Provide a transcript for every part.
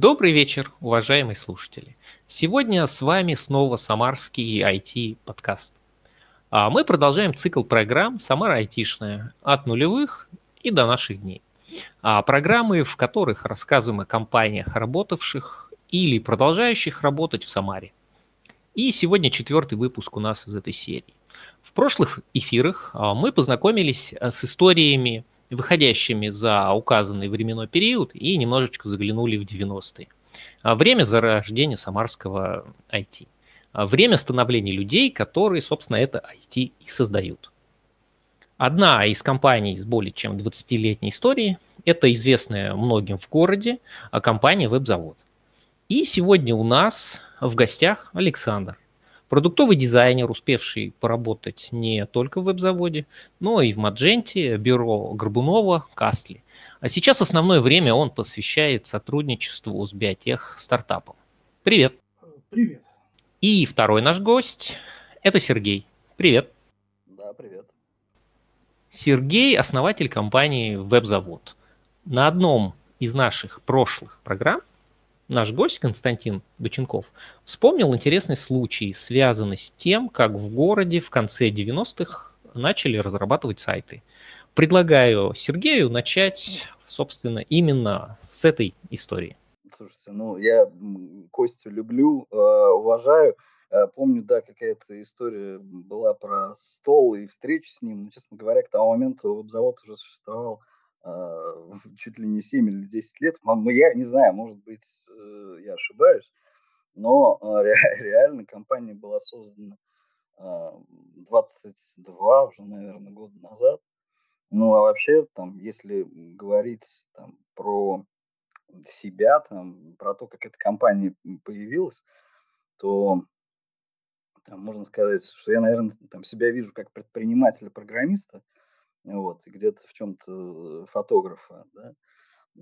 Добрый вечер, уважаемые слушатели. Сегодня с вами снова Самарский IT-подкаст. А мы продолжаем цикл программ «Самара айтишная» от нулевых и до наших дней. А программы, в которых рассказываем о компаниях, работавших или продолжающих работать в Самаре. И сегодня четвертый выпуск у нас из этой серии. В прошлых эфирах а, мы познакомились с историями выходящими за указанный временной период и немножечко заглянули в 90-е. А время зарождения самарского IT. А время становления людей, которые, собственно, это IT и создают. Одна из компаний с более чем 20-летней историей – это известная многим в городе компания «Веб-завод». И сегодня у нас в гостях Александр. Продуктовый дизайнер, успевший поработать не только в веб-заводе, но и в Мадженте, бюро Горбунова, Касли. А сейчас основное время он посвящает сотрудничеству с биотех стартапом. Привет. Привет. И второй наш гость – это Сергей. Привет. Да, привет. Сергей – основатель компании «Веб-завод». На одном из наших прошлых программ наш гость Константин Боченков вспомнил интересный случай, связанный с тем, как в городе в конце 90-х начали разрабатывать сайты. Предлагаю Сергею начать, собственно, именно с этой истории. Слушайте, ну я Костю люблю, э, уважаю. Э, помню, да, какая-то история была про стол и встречу с ним. Но, честно говоря, к тому моменту веб-завод уже существовал чуть ли не 7 или 10 лет. Я не знаю, может быть, э, я ошибаюсь, но а, реально компания была создана 22 а, уже, наверное, года назад. Ну, а вообще, там, если говорить там, про себя, там, про то, как эта компания появилась, то там, можно сказать, что я, наверное, там, себя вижу как предпринимателя-программиста – вот, и где-то в чем-то фотографа, да,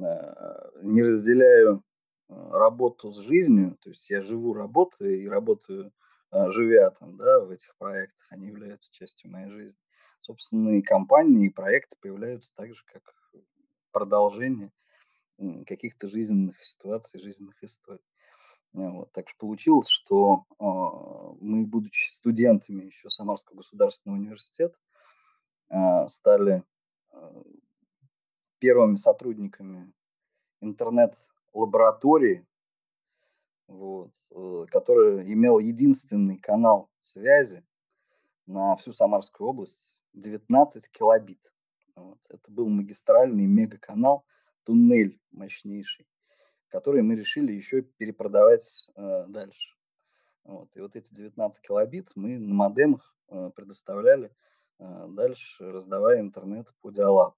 а, не разделяю а, работу с жизнью, то есть я живу работой и работаю, а, живя там, да, в этих проектах, они являются частью моей жизни. Собственно, и компании, и проекты появляются так же, как продолжение каких-то жизненных ситуаций, жизненных историй. Вот. Так что получилось, что э, мы, будучи студентами еще Самарского государственного университета, а, стали а, первыми сотрудниками интернет-лаборатории, вот, э, которая имела единственный канал связи на всю Самарскую область 19 килобит. Вот. Это был магистральный мегаканал, туннель мощнейший, который мы решили еще перепродавать э, дальше. Вот. И вот эти 19 килобит мы на модемах э, предоставляли а, дальше раздавая интернет по диалабу.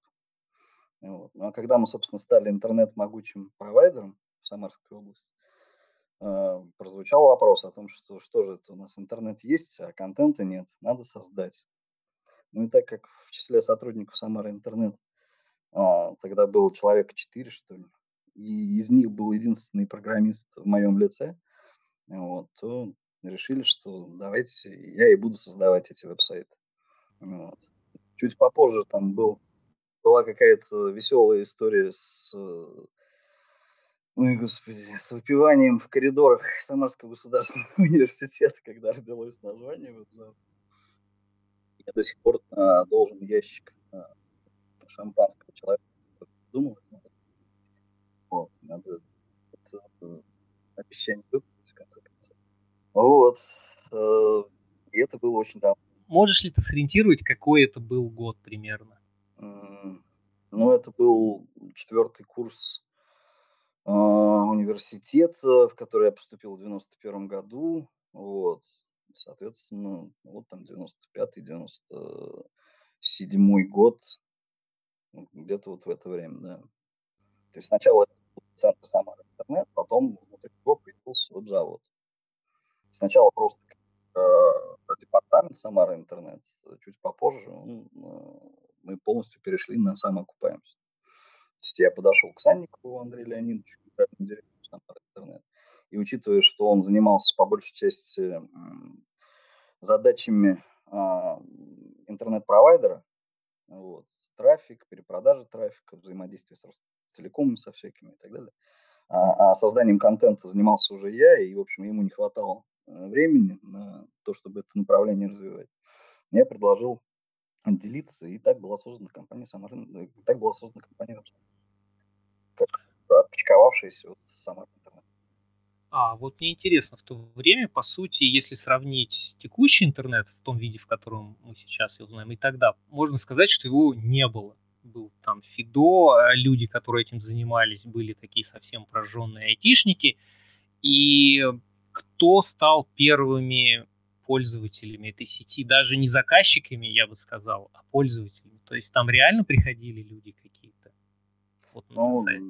Вот. Ну а когда мы, собственно, стали интернет-могучим провайдером в Самарской области, а, прозвучал вопрос о том, что что же это у нас интернет есть, а контента нет, надо создать. Ну и так как в числе сотрудников Самары интернет а, тогда было человек 4, что ли, и из них был единственный программист в моем лице, вот, то решили, что давайте я и буду создавать эти веб-сайты. Вот. Чуть попозже там был, была какая-то веселая история с Ой, господи, с выпиванием в коридорах Самарского государственного университета, когда родилось название Я до сих пор а, должен ящик а, шампанского человека, думал, надо. Вот, надо это, э, обещание выполнить, в конце концов. Вот. Э, и это было очень давно можешь ли ты сориентировать, какой это был год примерно? Ну, это был четвертый курс э, университета, в который я поступил в 91 году. Вот. Соответственно, вот там 95-й, 97 год, где-то вот в это время, да. То есть сначала центр Самара интернет, потом внутри него появился веб-завод. Сначала просто департамент Самара Интернет. Чуть попозже он, э, мы полностью перешли на самоокупаемость. То есть я подошел к Санникову Андрею Леонидовичу, директору Самара Интернет, и учитывая, что он занимался по большей части задачами а, интернет-провайдера, вот, трафик, перепродажа трафика, взаимодействие с Ростелекомом, со всякими и так далее, а, а созданием контента занимался уже я, и, в общем, ему не хватало э, времени на то, чтобы это направление развивать. Я предложил делиться, и так была создана компания Самар, э, так была создана компания как отпочковавшаяся от Самар интернет. А вот мне интересно, в то время, по сути, если сравнить текущий интернет в том виде, в котором мы сейчас его знаем, и тогда, можно сказать, что его не было. Был там Фидо, а люди, которые этим занимались, были такие совсем прожженные айтишники. И кто стал первыми пользователями этой сети, даже не заказчиками, я бы сказал, а пользователями. То есть там реально приходили люди какие-то вот на ну, сайт.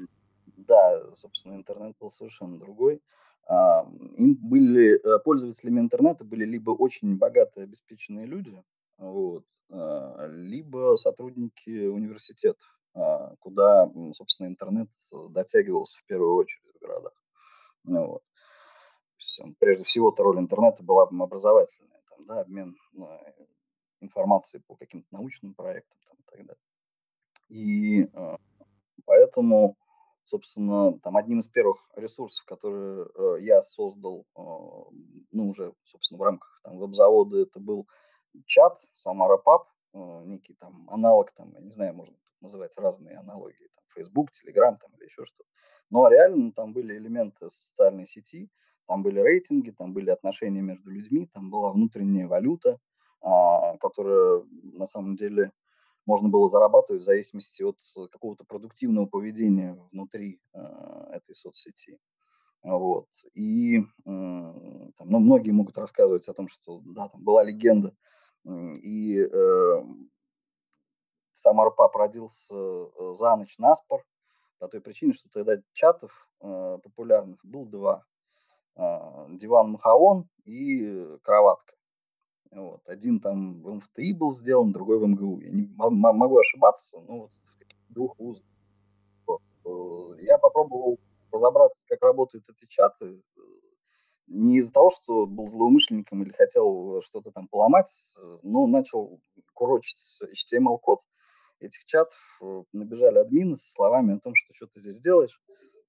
Да, собственно, интернет был совершенно другой. А, им были э, пользователями интернета были либо очень богатые обеспеченные люди, вот, а, либо сотрудники университетов, а, куда, собственно, интернет дотягивался в первую очередь в городах. Вот прежде всего-то роль интернета была бы образовательная, там, да, обмен э, информацией по каким-то научным проектам там, и так далее. И э, поэтому, собственно, там одним из первых ресурсов, которые э, я создал, ну, уже, собственно, в рамках там, веб-завода, это был чат Самара Пап, некий там аналог, там, я не знаю, можно называть разные аналогии, там, Facebook, Telegram там, или еще что-то. Но реально там были элементы социальной сети, там были рейтинги, там были отношения между людьми, там была внутренняя валюта, а, которая на самом деле можно было зарабатывать в зависимости от какого-то продуктивного поведения внутри а, этой соцсети. Вот. И там, ну, многие могут рассказывать о том, что да, там была легенда, и э, сам Арпап родился э, за ночь на спор, по той причине, что тогда чатов э, популярных был два. А, диван Махаон и кроватка. Вот. Один там в МФТИ был сделан, другой в МГУ. Я не могу ошибаться, но вот двух вузах. Вот. Э, я попробовал разобраться, как работают эти чаты. Не из-за того, что был злоумышленником или хотел что-то там поломать, но начал курочить HTML-код этих чатов. Набежали админы со словами о том, что что ты здесь делаешь.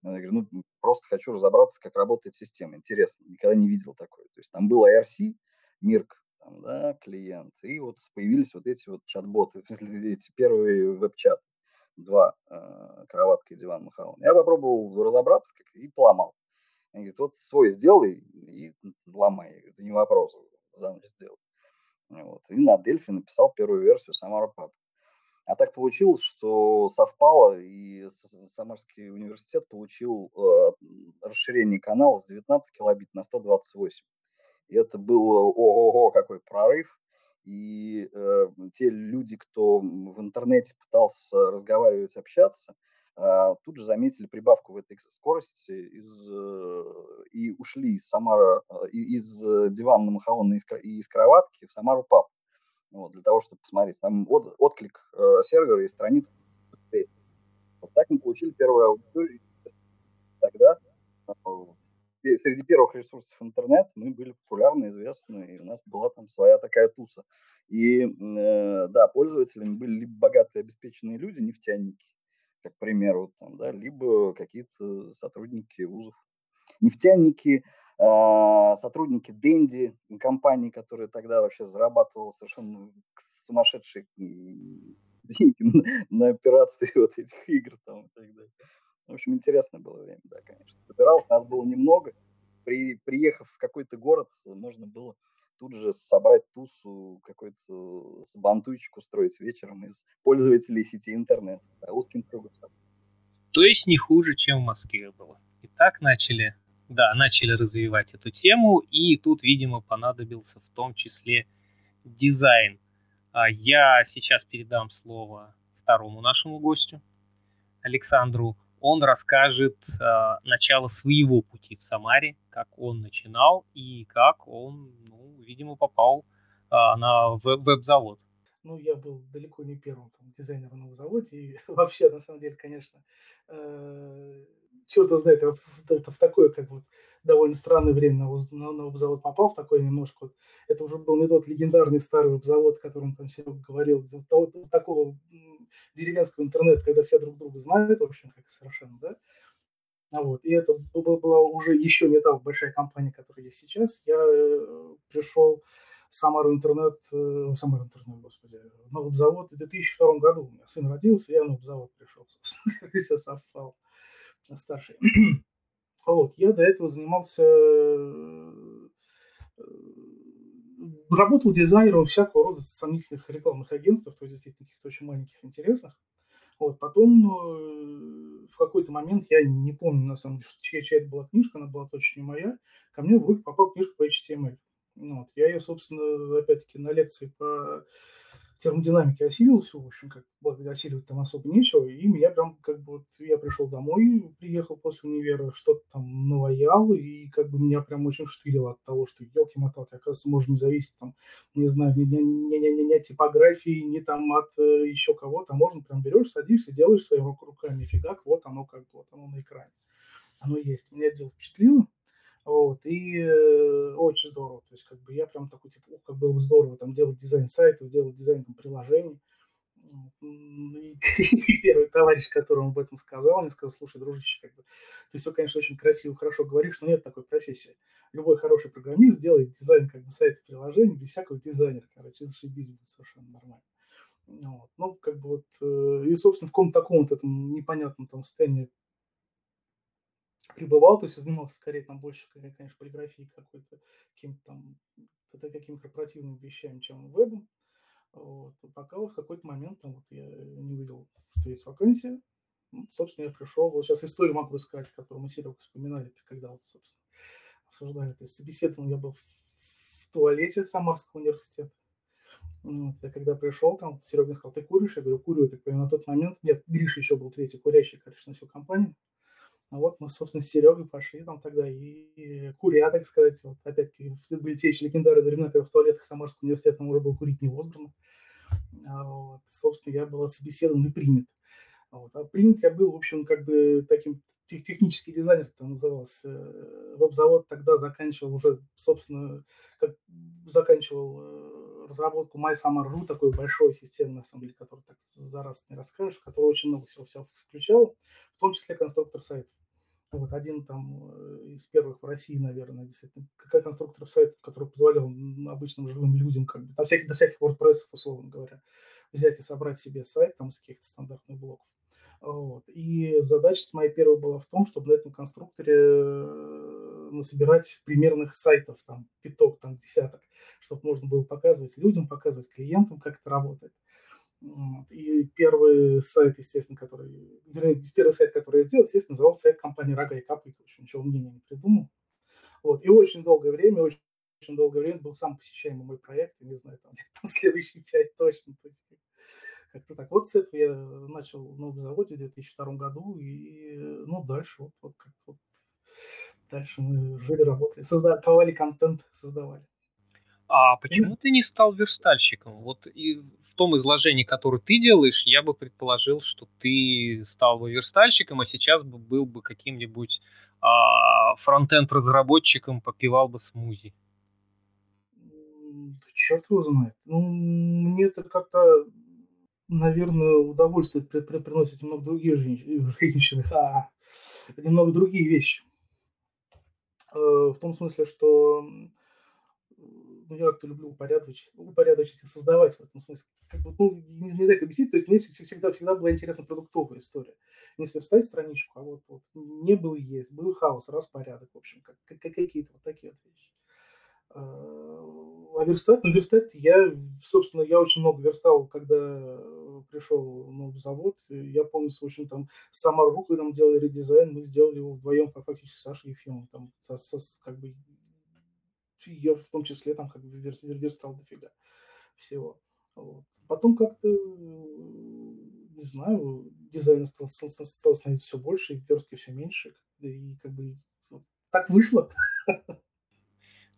Я говорю, ну, просто хочу разобраться, как работает система. Интересно, никогда не видел такое. То есть там был IRC, Мирк, там, да, клиент, и вот появились вот эти вот чат-боты, эти первые веб-чат, два, э, кроватка и диван Махаон. Я попробовал разобраться как, и поломал. Он говорит, вот свой сделай и ломай. Это не вопрос, за ночь сделай. Вот. И на Дельфи написал первую версию Самара Пап. А так получилось, что совпало, и Самарский университет получил э, расширение канала с 19 килобит на 128. И это было ого-го какой прорыв. И э, те люди, кто в интернете пытался разговаривать, общаться, э, тут же заметили прибавку в этой скорости из, э, и ушли из Самара, э, из дивана Махаона и из кроватки в Самару Пап вот, для того, чтобы посмотреть. Там от, отклик э, сервера и страниц. Вот так мы получили первую аудиторию. Тогда э, среди первых ресурсов интернет мы были популярны, известны, и у нас была там своя такая туса. И э, да, пользователями были либо богатые обеспеченные люди, нефтяники, как пример, вот, там, да, либо какие-то сотрудники вузов. Нефтяники сотрудники Дэнди, компании, которая тогда вообще зарабатывала совершенно сумасшедшие деньги на, операции вот этих игр там и так далее. В общем, интересное было время, да, конечно. Собиралось, нас было немного. При, приехав в какой-то город, можно было тут же собрать тусу, какой-то сабантуйчик устроить вечером из пользователей сети интернет, да, узким кругом. То есть не хуже, чем в Москве было. И так начали да, начали развивать эту тему, и тут, видимо, понадобился в том числе дизайн. А я сейчас передам слово второму нашему гостю, Александру. Он расскажет э, начало своего пути в Самаре, как он начинал и как он, ну, видимо, попал э, на веб-завод. Ну, я был далеко не первым там, дизайнером на заводе, и вообще, на самом деле, конечно, э, черт знает, это, это в такое, как вот, довольно странное время на, на, на веб-завод попал, в такое немножко. Это уже был не тот легендарный старый веб-завод, о котором там Серега говорил, того, такого деревенского интернета, когда все друг друга знают, в общем, как совершенно, да. Вот. И это была уже еще не та большая компания, которая есть сейчас. Я э, пришел в Самару интернет, э, в Самару интернет, господи, на завод в 2002 году. У меня сын родился, я на завод пришел, собственно, все совпал, старший. Вот. Я до этого занимался э, работал дизайнером всякого рода сомнительных рекламных агентств, то есть действительно каких-то очень маленьких, интересных. Вот, потом э, в какой-то момент, я не помню, на самом деле, чья, чья это была книжка, она была точно не моя, ко мне в руки попала книжка по HTML. Вот, я ее, собственно, опять-таки на лекции по термодинамики осилил все, в общем, как благо осиливать там особо нечего, и меня прям как бы вот я пришел домой, приехал после универа, что-то там наваял, и как бы меня прям очень штырило от того, что елки-моталки, оказывается, можно не зависеть там, не знаю, ни, ни, ни, ни, ни от типографии, ни там от э, еще кого-то, можно прям берешь, садишься, делаешь своими руками, фигак, вот оно как бы, вот оно на экране. Оно есть. Меня это дело впечатлило. Вот, и э, очень здорово. То есть, как бы я прям такой, типа, как было бы здорово там делать дизайн сайтов, делать дизайн там, приложений. И, первый товарищ, которому об этом сказал, мне сказал, слушай, дружище, как бы, ты все, конечно, очень красиво, хорошо говоришь, но нет такой профессии. Любой хороший программист делает дизайн как бы сайта приложений без всякого дизайнера, короче, зашибись будет совершенно нормально. Вот. Ну, как бы вот, э, и, собственно, в каком-то таком вот этом непонятном там состоянии пребывал, то есть занимался скорее там больше, конечно, полиграфией какой-то, каким-то там такими корпоративными вещами, чем вебом. Вот. Пока в какой-то момент там вот я не увидел, что есть вакансия. Ну, собственно, я пришел. Вот сейчас историю могу рассказать, которую мы Серега вспоминали, когда вот, собственно, обсуждали. То есть собеседовал я был в туалете Самарского университета. Вот, я когда пришел, там Серега сказал, ты куришь? Я говорю, курю. Так на тот момент, нет, Гриша еще был третий курящий, конечно, на всю компанию. А вот мы, собственно, с Серегой пошли там тогда и куря, так сказать. Вот опять-таки, были те еще легендарные времена, когда в туалетах Самарского университета уже было курить не возможно. А вот, собственно, я был собеседован и принят. А вот. А принят я был, в общем, как бы таким технический дизайнер там назывался. Веб-завод тогда заканчивал уже, собственно, как заканчивал э, разработку MySummer.ru, такой большой системы, на самом деле, который так за раз не расскажешь, который очень много всего, всего включал, в том числе конструктор сайтов. Вот один там э, из первых в России, наверное, действительно, как конструктор сайтов, который позволял обычным живым людям, как бы, до всяких, до всяких WordPress, условно говоря, взять и собрать себе сайт там с каких-то стандартных блоков. Вот. И задача моя первая была в том, чтобы на этом конструкторе э, насобирать примерных сайтов, там, пяток, там, десяток, чтобы можно было показывать людям, показывать клиентам, как это работает. И первый сайт, естественно, который, вернее, первый сайт, который я сделал, естественно, назывался сайт компании «Рога и копыта». В общем, ничего мнения не придумал. Вот. И очень долгое время, очень, очень долгое время был сам посещаемый мой проект, я не знаю, там, там следующие пять точно. То есть, как-то так. Вот с этого я начал на заводе в 2002 году, и, ну, дальше вот, вот как вот дальше мы жили, работали, создавали контент, создавали. А почему ты не стал верстальщиком? Вот и в том изложении, которое ты делаешь, я бы предположил, что ты стал бы верстальщиком, а сейчас бы был бы каким-нибудь а, фронтенд-разработчиком, попивал бы смузи. Черт его знает. Ну, мне это как-то, наверное, удовольствие при, при, приносит немного другие женщины. А, немного другие вещи. Э, в том смысле, что ну, я как-то люблю упорядочить, упорядочить и создавать в этом смысле. Как бы, ну, не, не знаю, как объяснить, то есть мне всегда, всегда была интересна продуктовая история. Не сверстать страничку, а вот, вот не был есть, был хаос, распорядок, в общем, как, как, какие-то вот такие вот вещи. А, а верстать, ну, верстать я, собственно, я очень много верстал, когда пришел на завод. Я помню, в общем, там с Самару, когда мы делали редизайн, мы сделали его вдвоем фактически с Сашей Ефимовым. Там, со, со, как бы я в том числе там как бы верстал дофига всего. Вот. Потом как-то, не знаю, дизайн стал, стал, становиться все больше, и верстки все меньше. И как бы вот, так вышло.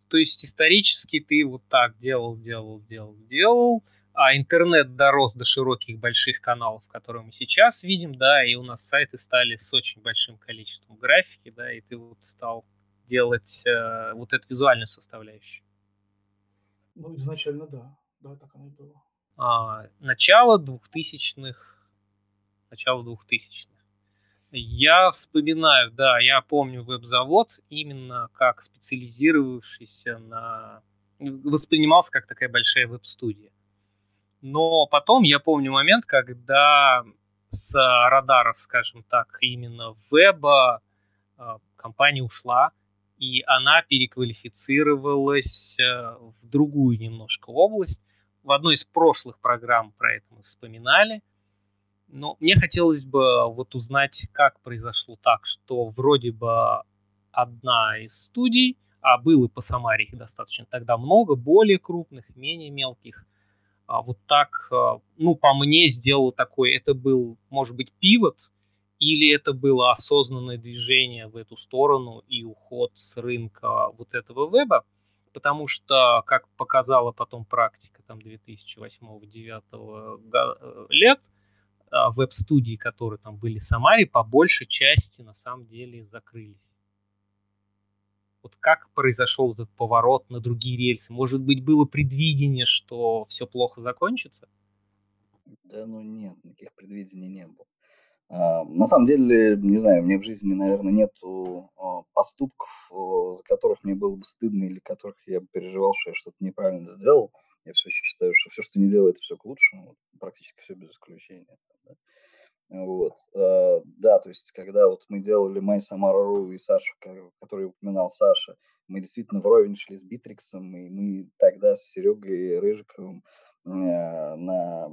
То есть исторически ты вот так делал, делал, делал, делал, а интернет дорос до широких больших каналов, которые мы сейчас видим, да, и у нас сайты стали с очень большим количеством графики, да, и ты вот стал делать э, вот эту визуальную составляющую. Ну, изначально да. Да, так оно и было. А, начало двухтысячных, начало двухтысячных. Я вспоминаю, да, я помню веб-завод именно как специализировавшийся на... Воспринимался как такая большая веб-студия. Но потом я помню момент, когда с радаров, скажем так, именно веба а, компания ушла, и она переквалифицировалась э, в другую немножко область. В одной из прошлых программ про это мы вспоминали. Но мне хотелось бы вот узнать, как произошло так, что вроде бы одна из студий, а было по Самаре их достаточно тогда много, более крупных, менее мелких, а вот так, э, ну, по мне, сделал такой, это был, может быть, пивот, или это было осознанное движение в эту сторону и уход с рынка вот этого веба, потому что, как показала потом практика там 2008-2009 э, лет, а, веб-студии, которые там были в Самаре, по большей части на самом деле закрылись. Вот как произошел этот поворот на другие рельсы? Может быть, было предвидение, что все плохо закончится? Да ну нет, никаких предвидений не было. А, на самом деле, не знаю, мне в жизни, наверное, нету а, поступков, за которых мне было бы стыдно или которых я бы переживал, что я что-то неправильно сделал. Я все считаю, что все, что не делается, все к лучшему, практически все без исключения. Да. Вот. А, да, то есть, когда вот мы делали Май Самару и Саша, который упоминал Саша, мы действительно вровень шли с Битриксом, и мы тогда с Серегой Рыжиковым на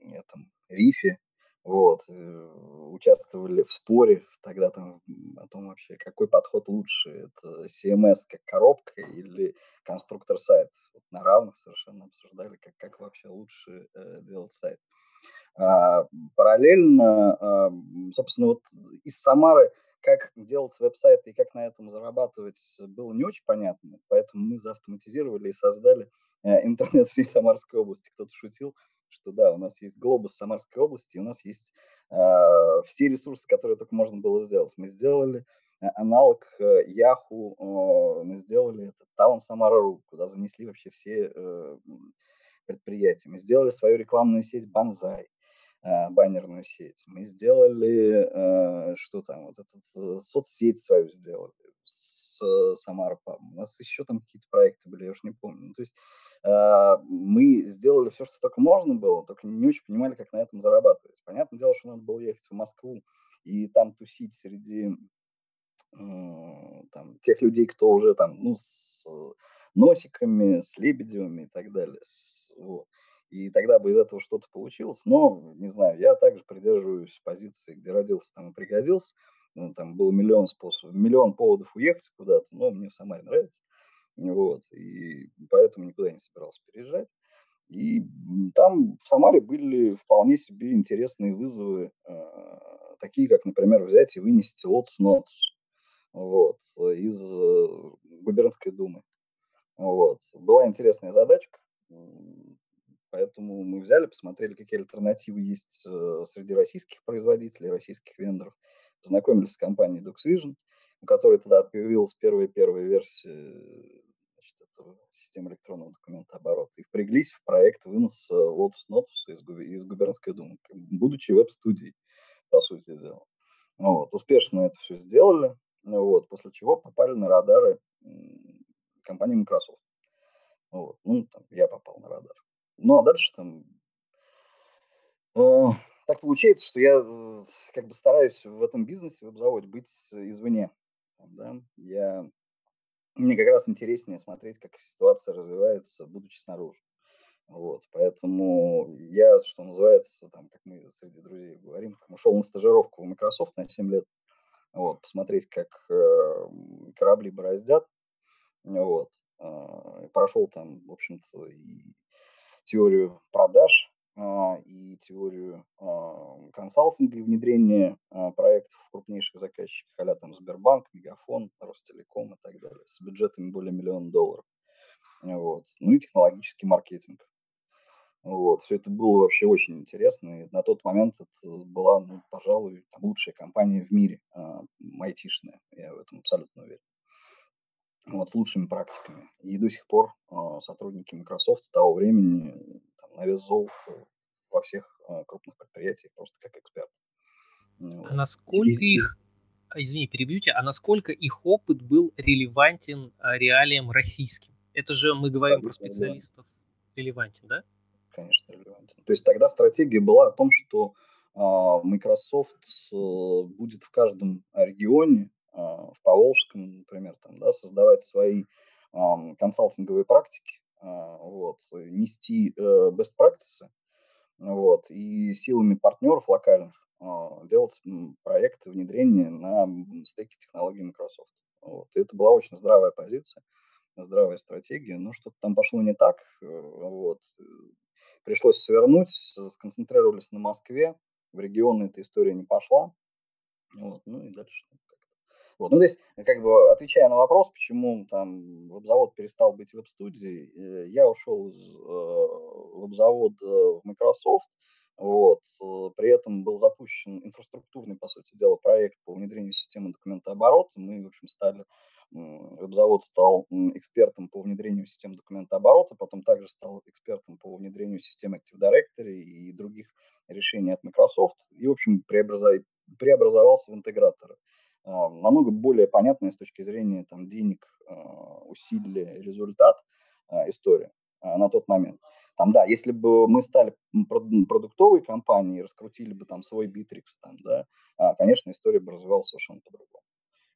этом рифе вот, э, участвовали в споре тогда там о том вообще, какой подход лучше, это CMS как коробка или конструктор сайт. Вот на равных совершенно обсуждали, как, как вообще лучше э, делать сайт. А, параллельно, а, собственно, вот из Самары как делать веб-сайт и как на этом зарабатывать было не очень понятно, поэтому мы заавтоматизировали и создали э, интернет всей Самарской области. Кто-то шутил, что да, у нас есть глобус Самарской области, и у нас есть э, все ресурсы, которые только можно было сделать. Мы сделали э, аналог э, Yahoo, э, мы сделали это Town Samara.ru, куда занесли вообще все э, предприятия. Мы сделали свою рекламную сеть Банзай, э, баннерную сеть. Мы сделали, э, что там, вот эту э, соцсеть свою сделали с Самара У нас еще там какие-то проекты были, я уж не помню. Ну, то есть мы сделали все, что только можно было, только не очень понимали, как на этом зарабатывать. Понятное дело, что надо было ехать в Москву и там тусить среди там, тех людей, кто уже там, ну, с носиками, с лебедевыми и так далее. Вот. И тогда бы из этого что-то получилось. Но, не знаю, я также придерживаюсь позиции, где родился, там и пригодился. Ну, там было миллион способов, миллион поводов уехать куда-то, но мне в Самаре нравится. Вот, и поэтому никуда не собирался переезжать. И там в Самаре были вполне себе интересные вызовы, э, такие как, например, взять и вынести Lotus Notes вот, из э, губернской думы. Вот. Была интересная задачка, поэтому мы взяли, посмотрели, какие альтернативы есть э, среди российских производителей, российских вендоров, познакомились с компанией DocsVision, у которой тогда появилась первая-первая версия значит, этого системы электронного документа оборота. И впряглись в проект вынос Lotus Notus из, из губернской думы, будучи веб-студией, по сути дела. Вот, успешно это все сделали, вот, после чего попали на радары компании Microsoft. Вот, ну, там, я попал на радар. Ну, а дальше там э, так получается, что я э, как бы стараюсь в этом бизнесе, в веб-заводе быть извне. Да? Я, мне как раз интереснее смотреть, как ситуация развивается, будучи снаружи. Вот, поэтому я, что называется, там, как мы среди друзей говорим, там, ушел на стажировку в Microsoft на 7 лет, вот, посмотреть, как э, корабли бороздят, вот, э, прошел там, в общем-то, и теорию продаж, и теорию а, консалтинга и внедрения а, проектов в крупнейших заказчиках, а там Сбербанк, Мегафон, Ростелеком и так далее, с бюджетами более миллиона долларов. Вот. Ну и технологический маркетинг. Вот. Все это было вообще очень интересно. И на тот момент это была, ну, пожалуй, лучшая компания в мире, айтишная. Я в этом абсолютно уверен. Вот, с лучшими практиками. И до сих пор э, сотрудники Microsoft с того времени на вес золота во всех э, крупных предприятиях просто как эксперт. А насколько их, а, извини, перебьете, а насколько их опыт был релевантен реалиям российским? Это же мы говорим про специалистов. Релевантен, да? Конечно, релевантен. То есть тогда стратегия была о том, что Microsoft э, будет в каждом регионе, в Поволжском, например, там, да, создавать свои консалтинговые практики, вот, нести э, best practices, вот, и силами партнеров локальных делать проекты внедрения на стеке технологий Microsoft. Вот. И это была очень здравая позиция, здравая стратегия. Но что-то там пошло не так. Э, вот. Пришлось свернуть, сконцентрировались на Москве. В регионы эта история не пошла. Вот. Ну и дальше вот. Ну, то есть, как бы, отвечая на вопрос, почему там веб-завод перестал быть веб-студией, э, я ушел из э, веб-завода в Microsoft, вот. Э, при этом был запущен инфраструктурный, по сути дела, проект по внедрению системы документооборота. Мы, в общем, стали, веб-завод стал экспертом по внедрению системы документооборота, потом также стал экспертом по внедрению системы Active Directory и других решений от Microsoft. И, в общем, преобразовался в интегратора. А, намного более понятная с точки зрения там, денег, а, усилий, результат а, история на тот момент. Там, да, если бы мы стали продуктовой компанией, раскрутили бы там свой Bittrex, там, да, конечно, история бы развивалась совершенно по-другому.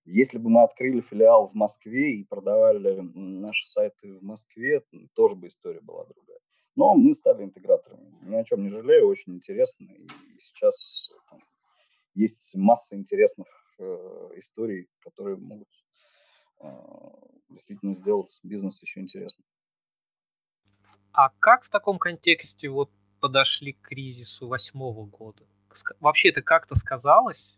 Если бы мы открыли филиал в Москве и продавали наши сайты в Москве, тоже бы история была другая. Но мы стали интеграторами. Ни о чем не жалею, очень интересно. И сейчас там, есть масса интересных историй, которые могут а, действительно сделать бизнес еще интересным. А как в таком контексте вот подошли к кризису восьмого года? Вообще это как-то сказалось?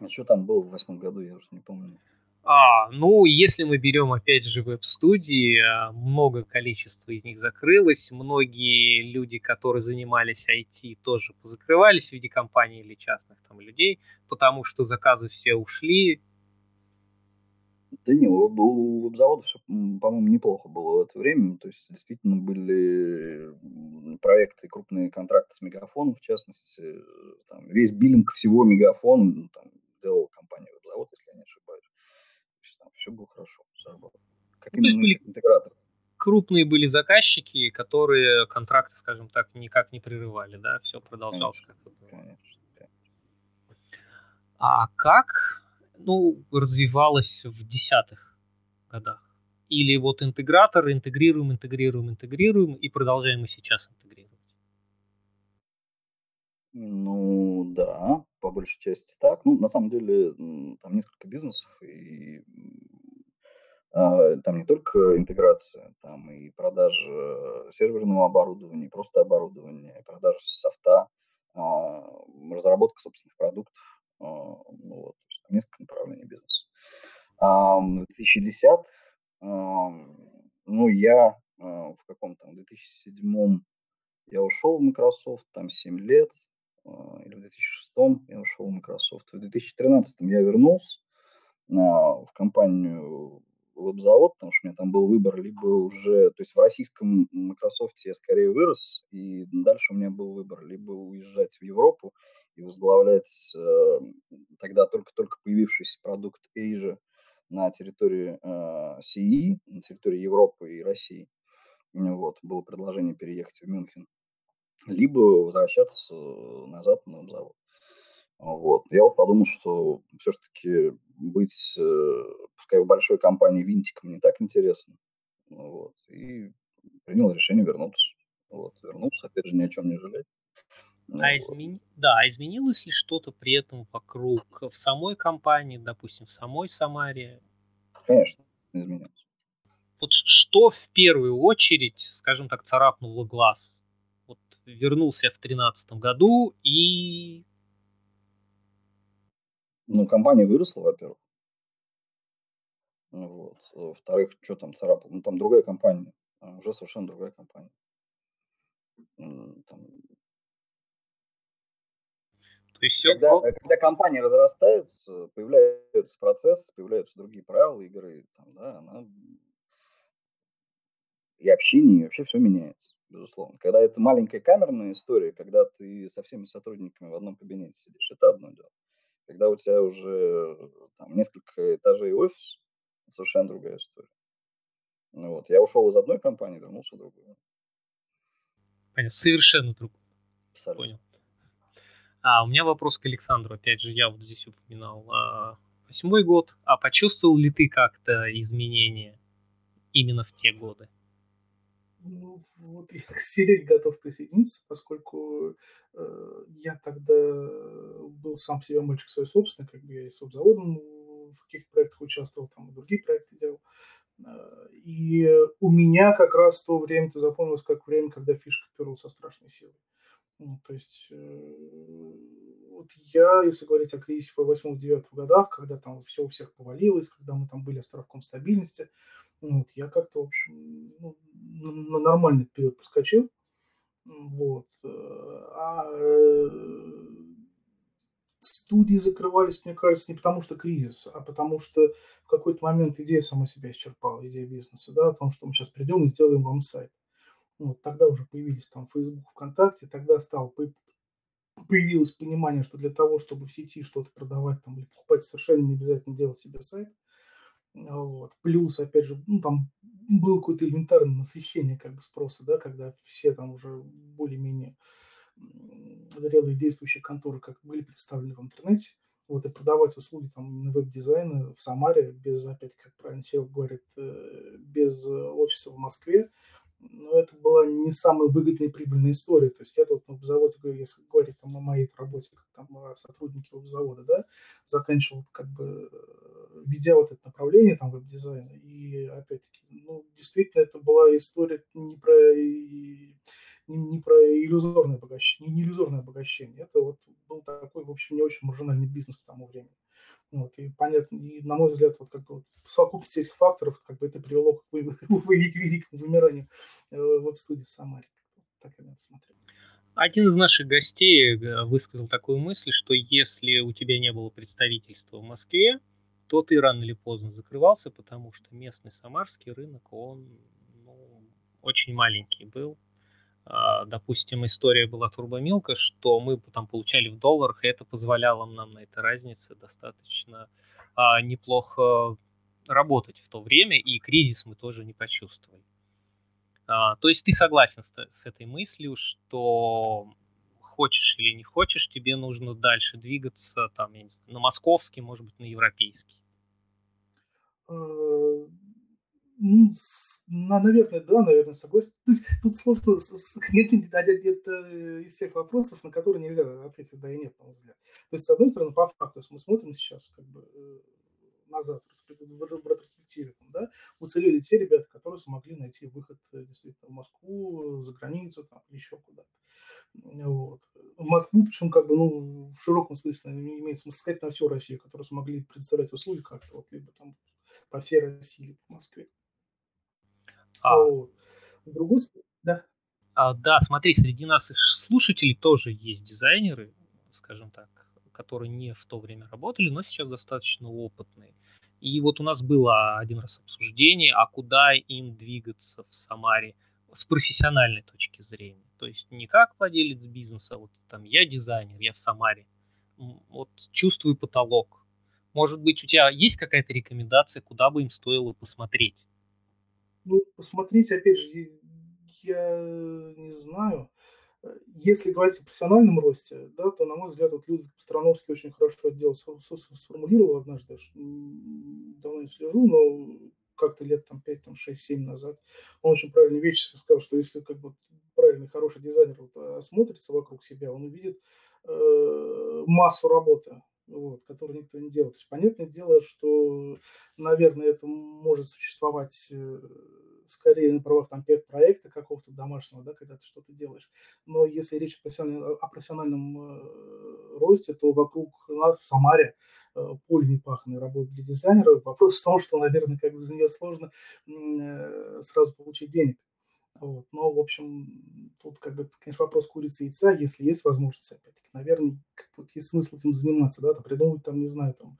А что там было в восьмом году, я уже не помню. А, ну, если мы берем, опять же, веб-студии, а, много количества из них закрылось, многие люди, которые занимались IT, тоже позакрывались в виде компаний или частных там людей, потому что заказы все ушли. Да не, у веб-завода все, по-моему, неплохо было в это время, то есть действительно были проекты, крупные контракты с Мегафоном, в частности, там, весь биллинг всего Мегафона там, делал компания веб-завод, если я не ошибаюсь там все было хорошо. Как ну, именно были интегратор. Крупные были заказчики, которые контракты, скажем так, никак не прерывали, да, все продолжалось конечно, как. Конечно, конечно. А как, ну, развивалось в десятых годах? Или вот интегратор, интегрируем, интегрируем, интегрируем и продолжаем и сейчас интегрировать? Ну, да, по большей части так. Ну, на самом деле, там несколько бизнесов, и а, там не только интеграция, там и продажа серверного оборудования, просто оборудования, продажа софта, а, разработка собственных продуктов. А, ну, вот, там несколько направлений бизнеса. А, в 2010 ну, я в каком то 2007 я ушел в Microsoft, там 7 лет, или в 2006 я ушел в Microsoft. В 2013 я вернулся в компанию веб-завод, потому что у меня там был выбор либо уже, то есть в российском Microsoft я скорее вырос, и дальше у меня был выбор либо уезжать в Европу и возглавлять э, тогда только-только появившийся продукт Asia на территории э, CE, на территории Европы и России. Вот, было предложение переехать в Мюнхен. Либо возвращаться назад на завод. Вот. Я вот подумал, что все-таки быть, э, пускай в большой компании винтиком не так интересно. Вот. И принял решение вернуться. Вот. Вернулся, опять же, ни о чем не жалеть. Ну, а измен... Да, а изменилось ли что-то при этом вокруг в самой компании, допустим, в самой Самаре? Конечно, изменилось. Вот что в первую очередь, скажем так, царапнуло глаз? Вернулся в 2013 году и ну, компания выросла, во-первых. Вот. Во-вторых, что там царапал? Ну, там другая компания. Уже совершенно другая компания. Там... То есть все когда, когда компания разрастается, появляются процессы, появляются другие правила игры, там, да, она... и общение, и вообще все меняется. Безусловно. Когда это маленькая камерная история, когда ты со всеми сотрудниками в одном кабинете сидишь, это одно дело. Когда у тебя уже там, несколько этажей офис, совершенно другая история. Ну, вот. Я ушел из одной компании, вернулся в другую. Понятно, совершенно другую. Абсолютно. Понял. А у меня вопрос к Александру. Опять же, я вот здесь упоминал а, восьмой год. А почувствовал ли ты как-то изменения именно в те годы? Ну, вот я к Сереге готов присоединиться, поскольку э, я тогда был сам себе мальчик свой собственный, как бы я и с заводом в каких-то проектах участвовал, там и другие проекты делал. Э, и у меня как раз то время то запомнилось как время, когда фишка перла со страшной силой. Ну, то есть э, вот я, если говорить о кризисе по 8-9 годах, когда там все у всех повалилось, когда мы там были островком стабильности, вот, я как-то, в общем, ну, на нормальный период проскочил. Вот. Э, а студии закрывались, мне кажется, не потому что кризис, а потому что в какой-то момент идея сама себя исчерпала, идея бизнеса, да, о том, что мы сейчас придем и сделаем вам сайт. Вот, тогда уже появились там Facebook, ВКонтакте, тогда стал появилось понимание, что для того, чтобы в сети что-то продавать там, или покупать, совершенно не обязательно делать себе сайт. Вот. Плюс, опять же, ну, там было какое-то элементарное насыщение как бы спроса, да, когда все там уже более-менее зрелые действующие конторы как были представлены в интернете, вот, и продавать услуги там на веб-дизайна в Самаре без, опять, как правильно Серега говорит, э, без офиса в Москве, но это была не самая выгодная и прибыльная история. То есть я тут на заводе, если говорить там, о моей работе, как там о сотруднике завода, да, заканчивал как бы ведя вот это направление там веб-дизайна. И опять-таки, ну, действительно, это была история не про не, не про иллюзорное обогащение, не иллюзорное обогащение. Это вот был такой, в общем, не очень маржинальный бизнес к тому времени. Вот, и понятно, и на мой взгляд, вот как бы в совокупности этих факторов, как бы это привело к великому вымиранию э, веб-студии в Самаре. Так я смотрю. Один из наших гостей э, высказал такую мысль, что если у тебя не было представительства в Москве, то ты рано или поздно закрывался, потому что местный самарский рынок, он ну, очень маленький был. А, допустим, история была турбомилка, что мы там получали в долларах, и это позволяло нам на этой разнице достаточно а, неплохо работать в то время, и кризис мы тоже не почувствовали. А, то есть ты согласен с, с этой мыслью, что хочешь или не хочешь, тебе нужно дальше двигаться там, я не знаю, на московский, может быть, на европейский. Э, ну, наверное, да, наверное, согласен. То есть тут сложно, нет, нет, нет из всех вопросов, на которые нельзя ответить да и нет, на мой взгляд. То есть, с одной стороны, по факту, если мы смотрим сейчас как бы э, назад в ретроспективе, да, уцелели те ребята, которые смогли найти выход э, действительно в Москву, за границу, там, еще куда-то. Вот. В Москву, причем как бы, ну, в широком смысле имеется смысл сказать на всю Россию, которые смогли представлять услуги как-то, вот, либо там по всей России, либо по Москве. А, вот. С другой стороны, да. А, да, смотри, среди наших слушателей тоже есть дизайнеры, скажем так, которые не в то время работали, но сейчас достаточно опытные. И вот у нас было один раз обсуждение, а куда им двигаться в Самаре с профессиональной точки зрения. То есть не как владелец бизнеса, вот там я дизайнер, я в Самаре, вот чувствую потолок. Может быть, у тебя есть какая-то рекомендация, куда бы им стоило посмотреть? Ну, посмотреть, опять же, я не знаю. Если говорить о профессиональном росте, да, то, на мой взгляд, вот Людвиг Страновский очень хорошо это дело сформулировал однажды, давно не слежу, но как-то лет там 5, там 6, 7 назад, он очень правильные вещи сказал, что если как бы правильный, хороший дизайнер вот, осмотрится вокруг себя, он увидит э, массу работы, вот, который никто не делает. То есть, понятное дело, что, наверное, это может существовать э, скорее на правах там проекта какого-то домашнего, да, когда ты что-то делаешь. Но если речь о профессиональном, о профессиональном э, росте, то вокруг нас в Самаре э, поле непаханной работы для дизайнера. Вопрос в том, что, наверное, как бы за нее сложно э, сразу получить денег. Вот. Но, в общем, тут как бы, конечно, вопрос курицы и яйца, если есть возможность, опять-таки, наверное, как бы, есть смысл этим заниматься, да, там, придумать, там, не знаю, там,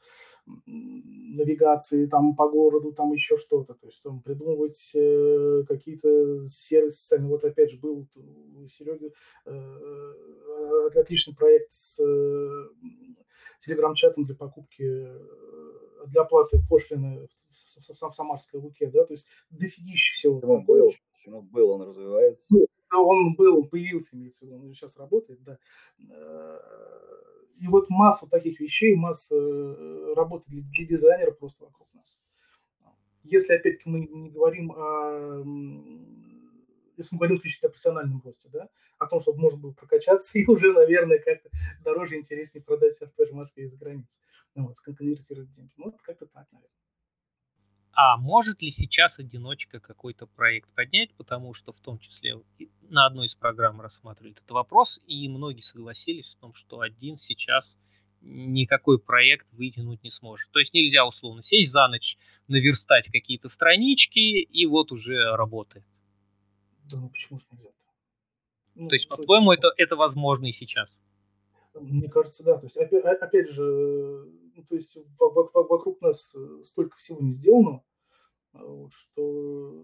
навигации там по городу, там еще что-то, то есть там придумывать э, какие-то сервисы. Вот опять же был у Сереги э, отличный проект с э, телеграм-чатом для покупки, э, для оплаты пошлины в, в, в, в Самарской Луке, да, то есть дофигища всего. Почему был? Почему был, он развивается? Ну, он был, он появился, имеется в виду, он сейчас работает, да э, и вот массу таких вещей, масса э, работы для, для дизайнера просто вокруг нас. Если, опять-таки, мы не говорим о если мы говорим исключительно о профессиональном росте, да, о том, чтобы можно было прокачаться и уже, наверное, как-то дороже интереснее продать себя в той же Москве и за границей, ну, вот, сконвертировать деньги. Ну, вот как-то так, наверное. А может ли сейчас одиночка какой-то проект поднять, потому что в том числе на одной из программ рассматривали этот вопрос, и многие согласились в том, что один сейчас никакой проект вытянуть не сможет. То есть нельзя условно сесть за ночь, наверстать какие-то странички, и вот уже работает. Да ну почему же нельзя? -то? Ну, то есть, по-твоему, это, это возможно и сейчас? Мне кажется, да. То есть, опять, опять же, ну, то есть вокруг нас столько всего не сделано, вот, что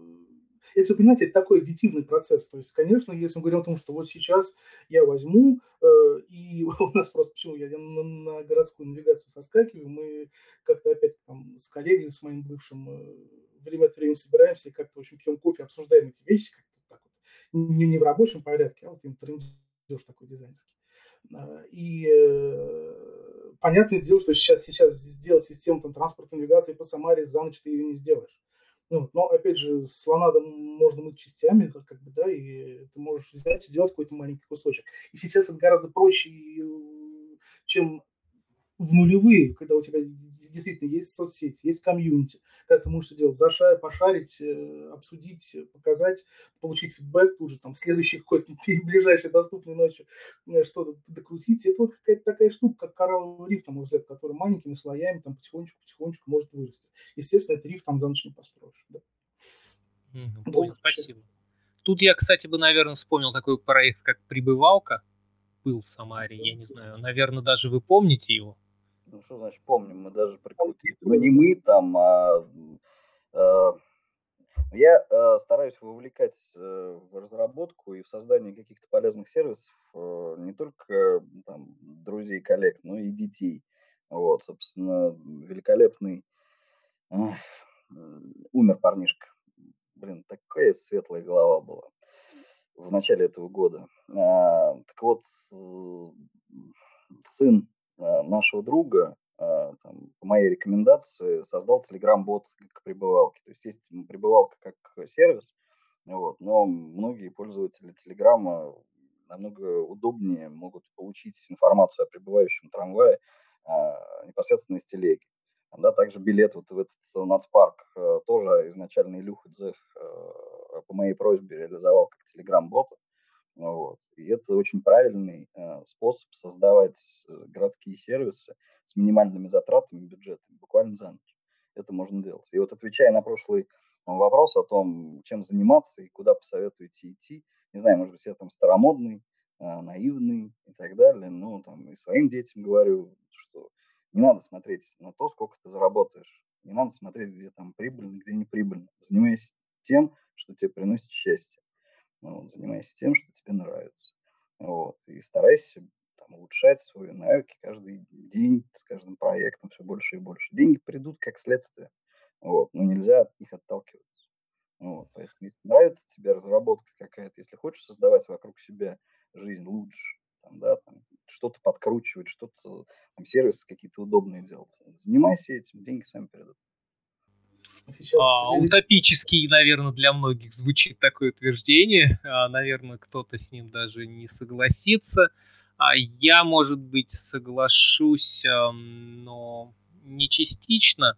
это, понимаете, это такой аддитивный процесс. То есть, конечно, если мы говорим о том, что вот сейчас я возьму, э, и у нас просто, почему я на, на городскую навигацию соскакиваю, мы как-то опять там с коллегой, с моим бывшим, э, время от времени собираемся и как-то, в общем, пьем кофе, обсуждаем эти вещи, как-то так вот, не, не в рабочем порядке, а вот им трендеж такой дизайнерский. А, и э, понятное дело, что сейчас, сейчас сделать систему там, транспортной навигации по Самаре за ночь ты ее не сделаешь. Ну, но, опять же, слона можно мыть частями, как, как бы, да, и ты можешь взять и сделать какой-то маленький кусочек. И сейчас это гораздо проще, чем в нулевые, когда у тебя действительно есть соцсети, есть комьюнити, когда ты можешь делать, зашарить, пошарить, э, обсудить, показать, получить фидбэк тут же, там, следующий какой-то ближайшей доступной ночью э, что-то докрутить. Это вот какая-то такая штука, как коралловый риф, на мой взгляд, который маленькими слоями там потихонечку-потихонечку может вырасти. Естественно, этот риф там за ночь не построишь. Да. Mm-hmm. спасибо. Тут я, кстати, бы, наверное, вспомнил такой проект, как «Прибывалка», был в Самаре, я не знаю, наверное, даже вы помните его. Ну, что значит помним? Мы даже прикрутили. Ну, не мы там, а... Э, я э, стараюсь вовлекать э, в разработку и в создание каких-то полезных сервисов э, не только там, друзей, коллег, но и детей. Вот, собственно, великолепный умер парнишка. Блин, такая светлая голова была в начале этого года. А, так вот, сын нашего друга э, там, по моей рекомендации создал Telegram-бот к прибывалке. То есть есть прибывалка как сервис, вот, но многие пользователи Телеграма намного удобнее могут получить информацию о прибывающем трамвае а, непосредственно из телеги. Да, также билет вот в этот нацпарк а, тоже изначально Илюха Дзех по моей просьбе реализовал как телеграм-бота. Вот. И это очень правильный э, способ создавать э, городские сервисы с минимальными затратами бюджетами, буквально за ночь. Это можно делать. И вот отвечая на прошлый вопрос о том, чем заниматься и куда посоветуете идти, не знаю, может быть, я там старомодный, э, наивный и так далее, но там и своим детям говорю, что не надо смотреть на то, сколько ты заработаешь. Не надо смотреть, где там прибыльно, где не прибыльно. Занимайся тем, что тебе приносит счастье. Ну, вот, занимайся тем, что тебе нравится. Вот, и старайся там, улучшать свои навыки каждый день, с каждым проектом все больше и больше. Деньги придут как следствие, вот, но нельзя от них отталкиваться. Вот, поэтому, если нравится тебе разработка какая-то, если хочешь создавать вокруг себя жизнь лучше, там, да, там, что-то подкручивать, что-то, там, сервисы какие-то удобные делать, занимайся этим, деньги сами придут. Сейчас... А, утопический, наверное, для многих звучит такое утверждение. А, наверное, кто-то с ним даже не согласится. А я, может быть, соглашусь, но не частично.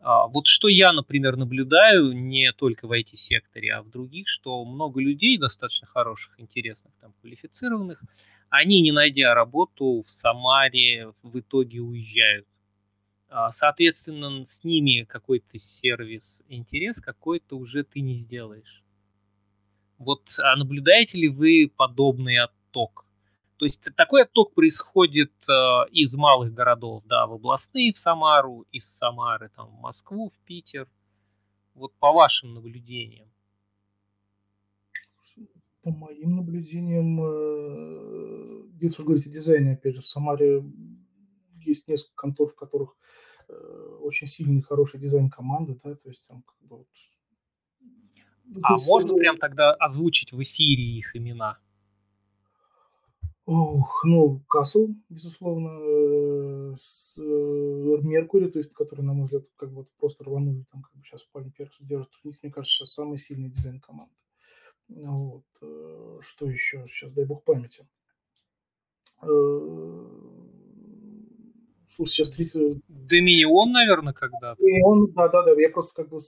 А, вот что я, например, наблюдаю не только в IT-секторе, а в других, что много людей достаточно хороших, интересных, там, квалифицированных, они, не найдя работу в Самаре, в итоге уезжают соответственно, с ними какой-то сервис, интерес какой-то уже ты не сделаешь. Вот а наблюдаете ли вы подобный отток? То есть такой отток происходит э, из малых городов, да, в областные, в Самару, из Самары там, в Москву, в Питер. Вот по вашим наблюдениям. По моим наблюдениям, э, если вы говорите о дизайне, опять же, в Самаре есть несколько контор, в которых э, очень сильный, хороший дизайн команды, да, то есть там как бы вот ну, а можно есть, прям тогда озвучить в эфире их имена? Ох, ну, Касл, безусловно, э, с, э, Меркури, то есть, который, на мой взгляд, как бы просто рванули, там, как бы сейчас Пальм Перкс держит, у них, мне кажется, сейчас самый сильный дизайн команды. Вот. Э, что еще? Сейчас, дай бог памяти. Слушай, сейчас третий... Доминион, наверное, когда-то. Доминион, да-да-да, я просто как бы,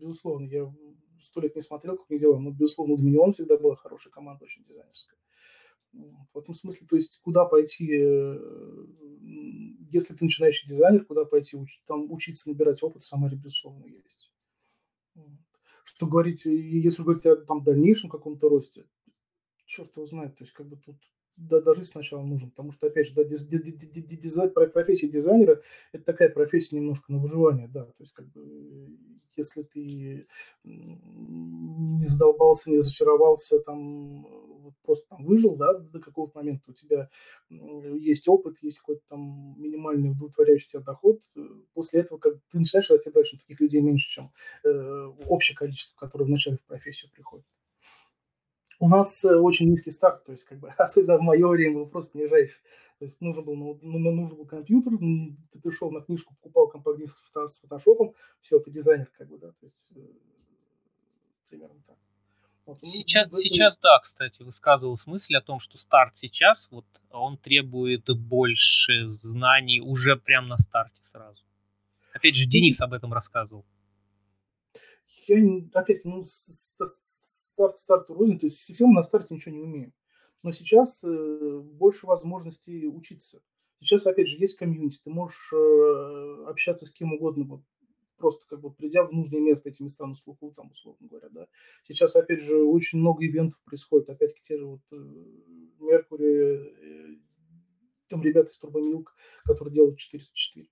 безусловно, я сто лет не смотрел, как они делают, но, безусловно, Доминион всегда была хорошая команда, очень дизайнерская. В этом смысле, то есть, куда пойти, э, если ты начинающий дизайнер, куда пойти уч, там, учиться набирать опыт, самое безусловно, есть. Что говорить, если говорить о там, дальнейшем каком-то росте, черт его знает, то есть, как бы тут да, даже сначала нужен, потому что, опять же, да, диз, диз, диз, дизайн, профессия дизайнера – это такая профессия немножко на выживание, да, то есть, как бы, если ты не задолбался, не разочаровался, там, вот просто там выжил, да, до какого-то момента у тебя есть опыт, есть какой-то там минимальный удовлетворяющий доход, после этого как ты начинаешь расти дальше, таких людей меньше, чем э, общее количество, которое вначале в профессию приходит. У нас э, очень низкий старт, то есть, как бы, особенно в мое время, был просто нижайший. То есть нужен был, ну, нужен был компьютер, ты, ты шел на книжку, покупал компакт-диск с фотошопом, все, ты дизайнер, как бы, да, то есть э, примерно так. Вот. Ну, сейчас, ну, сейчас, да, кстати, высказывалась мысль о том, что старт сейчас, вот, он требует больше знаний уже прямо на старте сразу. Опять же, Денис об этом рассказывал. Я, опять, ну, старт старту рознь, то есть все мы на старте ничего не умеем но сейчас э, больше возможностей учиться. Сейчас, опять же, есть комьюнити, ты можешь э, общаться с кем угодно, вот, просто как бы придя в нужное место, эти места на слуху, там, условно говоря, да. Сейчас, опять же, очень много ивентов происходит, опять-таки те же вот Меркури, э, там ребята из Турбомилк, которые делают 404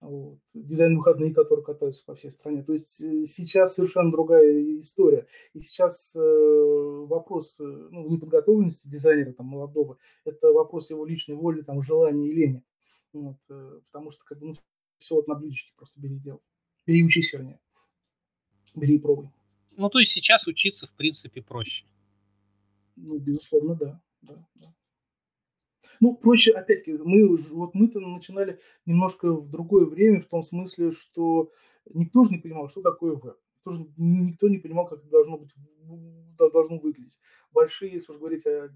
вот, дизайн-выходные, которые катаются по всей стране. То есть э, сейчас совершенно другая история. И сейчас э, вопрос э, ну, неподготовленности дизайнера там, молодого, это вопрос его личной воли, там, желания и лени. Вот, э, потому что как бы, ну, все вот на блюдечке просто бери и делай. Бери учись, вернее. Бери и пробуй. Ну, то есть сейчас учиться, в принципе, проще. Ну, безусловно, да. да, да. Ну, проще, опять-таки, мы, вот мы-то начинали немножко в другое время, в том смысле, что никто же не понимал, что такое веб. Тоже никто не понимал, как это должно быть, должно выглядеть. Большие, если уж говорить о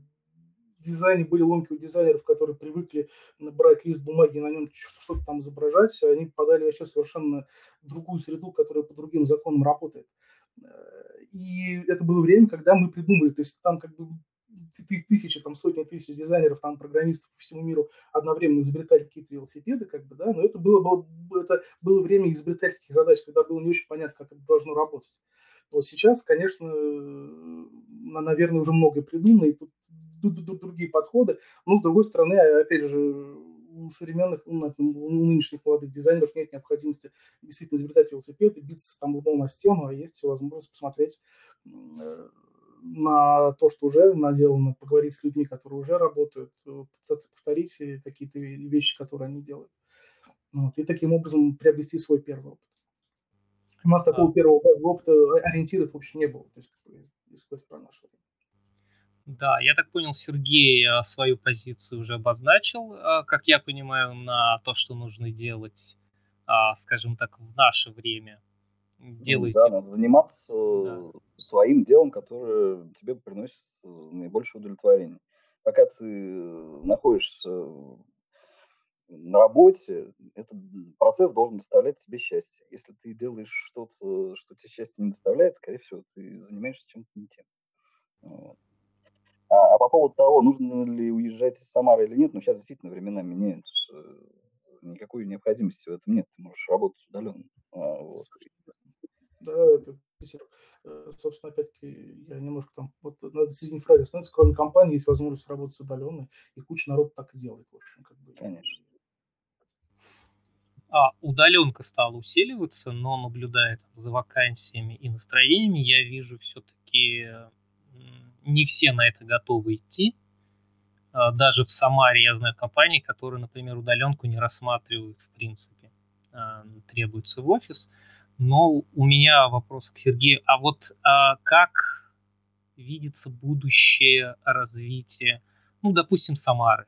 дизайне, были ломки у дизайнеров, которые привыкли брать лист бумаги и на нем что-то там изображать, они попадали вообще совершенно другую среду, которая по другим законам работает. И это было время, когда мы придумали, то есть там как бы тысячи, там сотни тысяч дизайнеров, там программистов по всему миру одновременно изобретали какие-то велосипеды, как бы, да, но это было, было, это было время изобретательских задач, когда было не очень понятно, как это должно работать. Вот сейчас, конечно, наверное, уже многое придумано, и тут другие подходы, но, с другой стороны, опять же, у современных, у нынешних молодых дизайнеров нет необходимости действительно изобретать велосипед и биться там лбом о стену, а есть возможность посмотреть э, на то, что уже наделано, поговорить с людьми, которые уже работают, э, пытаться повторить какие-то вещи, которые они делают. Вот, и таким образом приобрести свой первый опыт. У нас а. такого первого опыта ориентира в общем, не было, то есть, говорить про наше время. Да, я так понял, Сергей э, свою позицию уже обозначил, э, как я понимаю, на то, что нужно делать, а, скажем так, в наше время делаете. Да, надо заниматься да. своим делом, которое тебе приносит э, наибольшее удовлетворение. Пока ты находишься на работе, этот процесс должен доставлять тебе счастье. Если ты делаешь что-то, что тебе счастье не доставляет, скорее всего, ты занимаешься чем-то не тем. Вот. А, а по поводу того, нужно ли уезжать из Самары или нет, ну, сейчас действительно времена меняются. Никакой необходимости в этом нет. Ты можешь работать удаленно. А, вот. Да, это, э, собственно, опять-таки, я немножко там, вот на середине фразы остановиться, кроме компании есть возможность работать удаленно, и куча народ так и делает, в общем, как бы. Конечно. А удаленка стала усиливаться, но наблюдая за вакансиями и настроениями, я вижу все-таки не все на это готовы идти. А, даже в Самаре я знаю компании, которые, например, удаленку не рассматривают в принципе. Требуется в офис. Но у меня вопрос к Сергею. А вот а как видится будущее развитие, ну, допустим, Самары?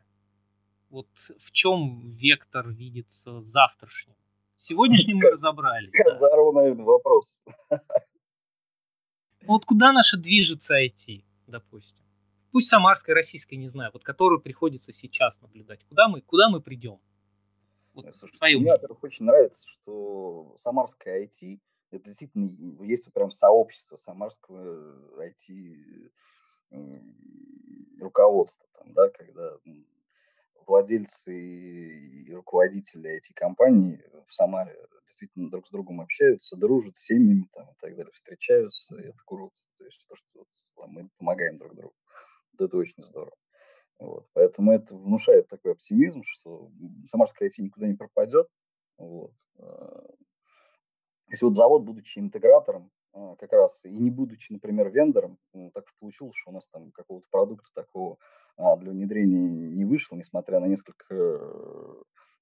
Вот в чем вектор видится завтрашним? Сегодняшним мы разобрались. Казару, наверное, вопрос. Вот куда наша движется IT, допустим? Пусть самарская, российская, не знаю, вот которую приходится сейчас наблюдать. Куда мы, куда мы придем? Вот, Слушайте, мне, во-первых, очень нравится, что самарская IT, это действительно есть прям сообщество самарского IT руководства, там, да, когда владельцы и руководители IT-компаний в Самаре действительно друг с другом общаются, дружат с семьями там, и так далее, встречаются, и это круто. То есть то, что вот, мы помогаем друг другу. Вот это очень здорово. Вот. Поэтому это внушает такой оптимизм, что самарская IT никуда не пропадет. Вот. А, если вот завод, будучи интегратором, а, как раз и не будучи, например, вендором, ну, так уж получилось, что у нас там какого-то продукта такого а, для внедрения не вышло, несмотря на несколько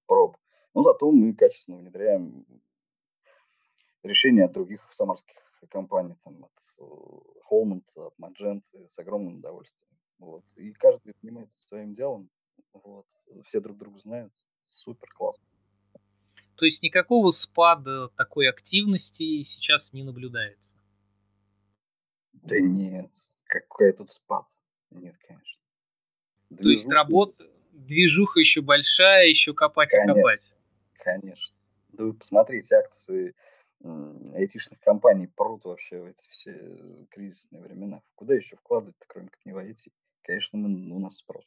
проб. Но зато мы качественно внедряем решения от других самарских компаний, там, от Holmond, э, от Magento с огромным удовольствием. Вот. И каждый занимается своим делом. Вот. Все друг друга знают. Супер классно. То есть никакого спада такой активности сейчас не наблюдается? Да нет. Какой тут спад? Нет, конечно. Движуха... То есть работа, движуха еще большая, еще копать конечно, и копать. Конечно. Да вы посмотрите, акции айтишных компаний прут вообще в эти все кризисные времена. Куда еще вкладывать кроме как не в IT? Конечно, мы, у нас спрос.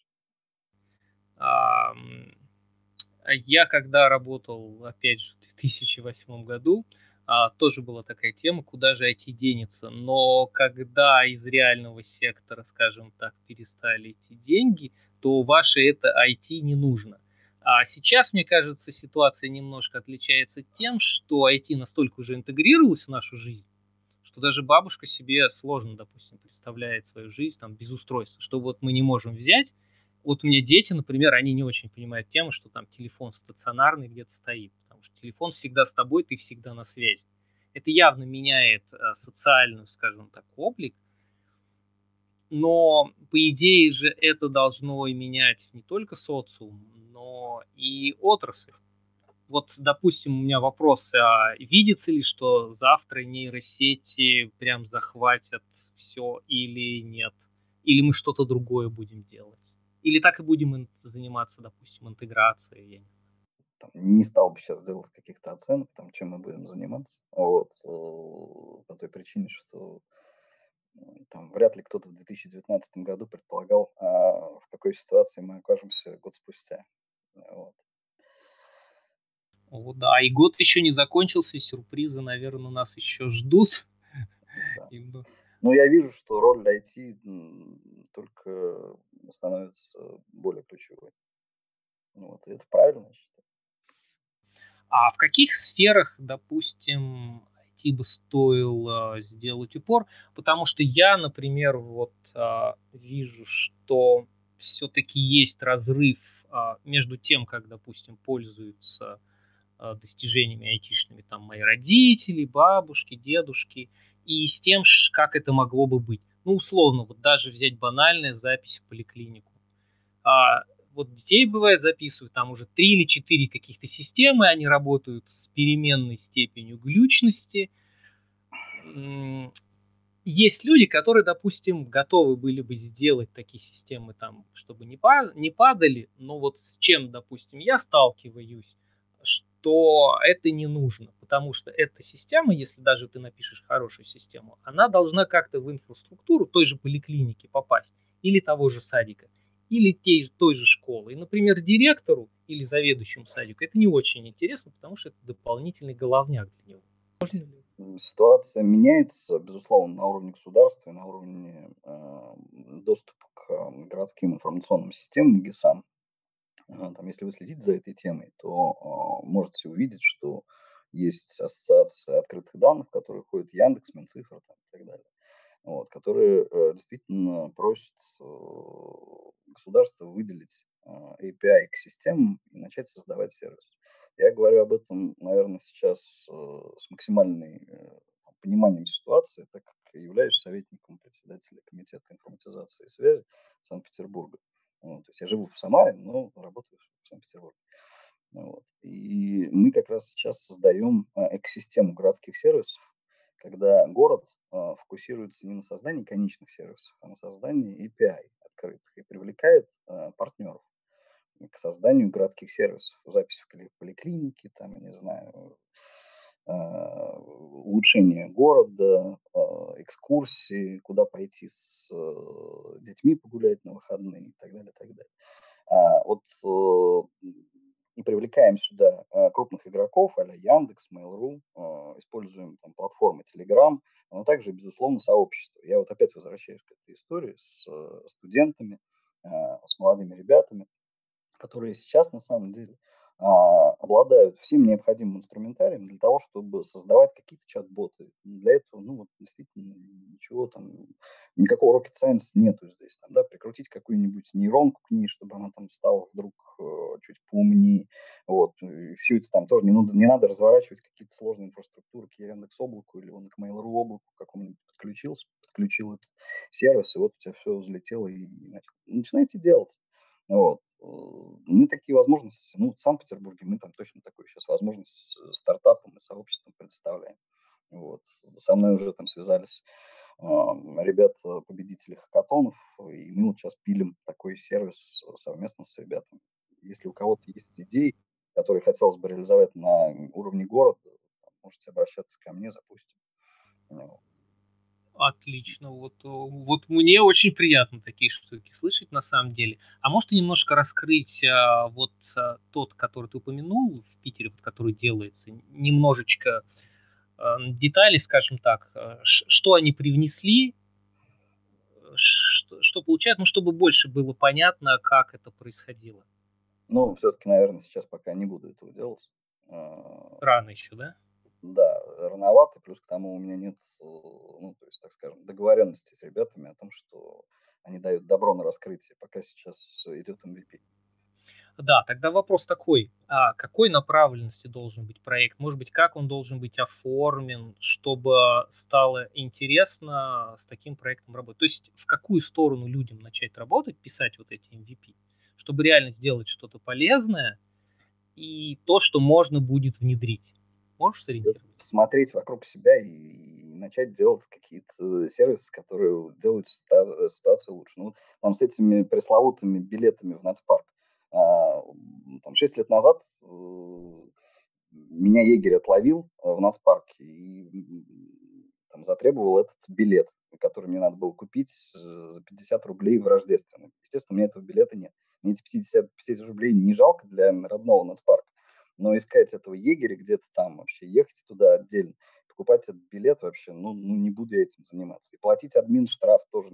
Я когда работал, опять же, в 2008 году, а, тоже была такая тема, куда же IT денется. Но когда из реального сектора, скажем так, перестали идти деньги, то ваше это IT не нужно. А сейчас, мне кажется, ситуация немножко отличается тем, что IT настолько уже интегрировалась в нашу жизнь, что даже бабушка себе сложно, допустим, представляет свою жизнь там без устройства, что вот мы не можем взять. Вот у меня дети, например, они не очень понимают тему, что там телефон стационарный где-то стоит, потому что телефон всегда с тобой, ты всегда на связи. Это явно меняет а, социальную, скажем так, облик, но по идее же это должно и менять не только социум, но и отрасль вот, допустим, у меня вопрос, а видится ли, что завтра нейросети прям захватят все или нет? Или мы что-то другое будем делать? Или так и будем заниматься, допустим, интеграцией? Там, не стал бы сейчас делать каких-то оценок, там, чем мы будем заниматься. Вот, э, по той причине, что там вряд ли кто-то в 2019 году предполагал, а в какой ситуации мы окажемся год спустя. Вот. Вот, да, и год еще не закончился, и сюрпризы, наверное, нас еще ждут. Да. Ну, я вижу, что роль IT только становится более ключевой. Ну, вот, это правильно, я считаю. А в каких сферах, допустим, IT бы стоило сделать упор? Потому что я, например, вот а, вижу, что все-таки есть разрыв а, между тем, как, допустим, пользуются достижениями айтишными, там, мои родители, бабушки, дедушки, и с тем, как это могло бы быть. Ну, условно, вот даже взять банальная запись в поликлинику. А, вот детей, бывает, записывают, там уже три или четыре каких-то системы, они работают с переменной степенью глючности. Есть люди, которые, допустим, готовы были бы сделать такие системы, там, чтобы не падали, но вот с чем, допустим, я сталкиваюсь, то это не нужно, потому что эта система, если даже ты напишешь хорошую систему, она должна как-то в инфраструктуру той же поликлиники попасть, или того же садика, или той, той же школы. И, например, директору или заведующему садику это не очень интересно, потому что это дополнительный головняк для него. Ситуация меняется, безусловно, на уровне государства и на уровне э, доступа к городским информационным системам ГИСам. Там, если вы следите за этой темой, то э, можете увидеть, что есть ассоциация открытых данных, которые входит Яндекс, Минцифра там, и так далее, вот, которые э, действительно просят э, государство выделить э, API к системам и начать создавать сервис. Я говорю об этом, наверное, сейчас э, с максимальным э, пониманием ситуации, так как являюсь советником председателя Комитета информатизации и связи Санкт-Петербурга. Вот, то есть я живу в Самаре, но работаю в Санкт-Петербурге. Вот. И мы как раз сейчас создаем а, экосистему городских сервисов, когда город а, фокусируется не на создании конечных сервисов, а на создании API открытых и привлекает а, партнеров к созданию городских сервисов, запись в поликлинике, там, я не знаю, улучшение города, экскурсии, куда пойти с э, детьми погулять на выходные и так далее, и так далее. Вот э, и привлекаем сюда крупных игроков, а Яндекс, Mail.ru, используем там, платформы Telegram, но также, безусловно, сообщество. Я вот опять возвращаюсь к этой истории с э, студентами, с молодыми ребятами, которые сейчас на самом деле а, обладают всем необходимым инструментарием для того, чтобы создавать какие-то чат-боты. Для этого, ну, вот действительно, ничего там, никакого rocket science нету здесь. Там, да, прикрутить какую-нибудь нейронку к ней, чтобы она там стала вдруг э, чуть поумнее. Вот. И все это там тоже не, надо, не надо разворачивать какие-то сложные инфраструктуры к Яндекс облаку или он к Mail.ru облаку какому-нибудь подключился, подключил этот сервис, и вот у тебя все взлетело, и начинаете делать. Вот. Э, мы такие возможности, ну, в Санкт-Петербурге мы там точно такую сейчас возможность стартапам и сообществом предоставляем. Вот. Со мной уже там связались э, ребята, победители хакатонов, и мы вот сейчас пилим такой сервис совместно с ребятами. Если у кого-то есть идеи, которые хотелось бы реализовать на уровне города, можете обращаться ко мне, запустим. Вот. Отлично. Вот, вот мне очень приятно такие штуки слышать на самом деле. А может немножко раскрыть а, вот а, тот, который ты упомянул в Питере, вот, который делается, немножечко а, детали, скажем так, а, что они привнесли, что, что получают, ну, чтобы больше было понятно, как это происходило. Ну, все-таки, наверное, сейчас пока не буду этого делать. А, Рано еще, да? Да, рановато, плюс к тому у меня нет, ну, то есть, так скажем, договоренности с ребятами о том, что они дают добро на раскрытие, пока сейчас идет MVP. Да, тогда вопрос такой, а какой направленности должен быть проект? Может быть, как он должен быть оформлен, чтобы стало интересно с таким проектом работать? То есть в какую сторону людям начать работать, писать вот эти MVP, чтобы реально сделать что-то полезное и то, что можно будет внедрить? Можешь сориентировать? Смотреть вокруг себя и начать делать какие-то сервисы, которые делают ситуацию лучше. Ну, там с этими пресловутыми билетами в нацпарк. А, там, 6 лет назад э, меня егерь отловил э, в нацпарке и там, затребовал этот билет, который мне надо было купить за 50 рублей в рождественный. Естественно, у меня этого билета нет. Мне эти 50, 50 рублей не жалко для родного нацпарка. Но искать этого егеря где-то там вообще, ехать туда отдельно, покупать этот билет вообще, ну, ну не буду этим заниматься. И платить админ штраф тоже,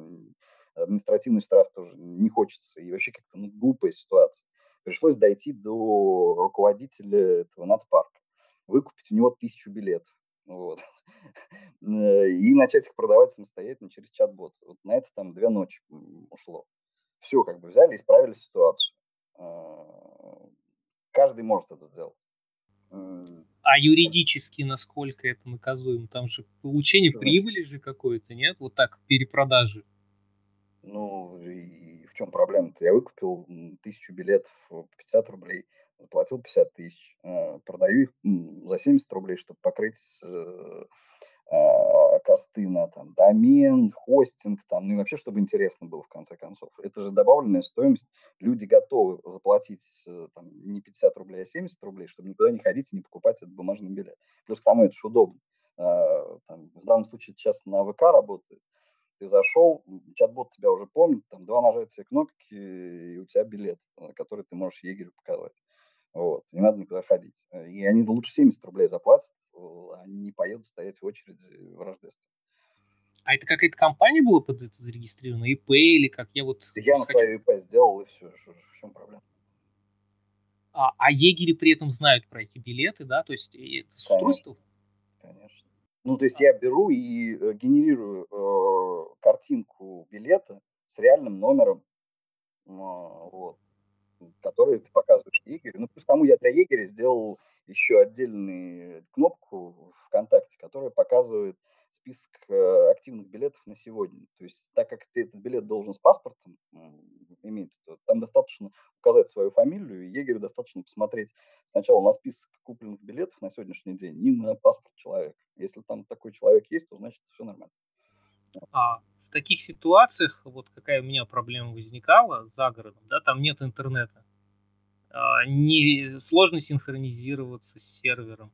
административный штраф тоже не хочется. И вообще как-то ну, глупая ситуация. Пришлось дойти до руководителя этого нацпарка, выкупить у него тысячу билетов. Вот. И начать их продавать самостоятельно через чат-бот. Вот на это там две ночи ушло. Все, как бы взяли, исправили ситуацию. А, каждый может это сделать. А юридически насколько это наказуемо? Там же получение Что прибыли значит? же какое-то, нет? Вот так, перепродажи. Ну, и в чем проблема-то? Я выкупил тысячу билетов по 50 рублей, заплатил 50 тысяч, э, продаю их за 70 рублей, чтобы покрыть косты на там, домен, хостинг, там, ну и вообще, чтобы интересно было в конце концов. Это же добавленная стоимость. Люди готовы заплатить там, не 50 рублей, а 70 рублей, чтобы никуда не ходить и не покупать этот бумажный билет. Плюс к тому это же удобно. А, там, в данном случае сейчас на ВК работает. Ты зашел, чат-бот тебя уже помнит, там два нажатия кнопки, и у тебя билет, э, который ты можешь егерю показать. Вот. Не надо никуда ходить. И они лучше 70 рублей заплатят, а не поеду стоять в очереди в Рождество. А это какая-то компания была под это зарегистрирована, ИП или как? Я вот... Я на свою ИП сделал, и все, в чем проблема? А, а егери при этом знают про эти билеты, да? То есть это с устройства? Конечно. Ну, то есть я беру и э, генерирую э, картинку билета с реальным номером, э, вот, который ты показываешь егерю. Ну, плюс тому я для егеря сделал еще отдельную кнопку ВКонтакте, которая показывает список э, активных билетов на сегодня. То есть, так как ты этот билет должен с паспортом иметь, то там достаточно указать свою фамилию, и егерю достаточно посмотреть сначала на список купленных билетов на сегодняшний день и на паспорт человека. Если там такой человек есть, то значит все нормально. А в таких ситуациях, вот какая у меня проблема возникала за городом, да, там нет интернета. А, не, сложно синхронизироваться с сервером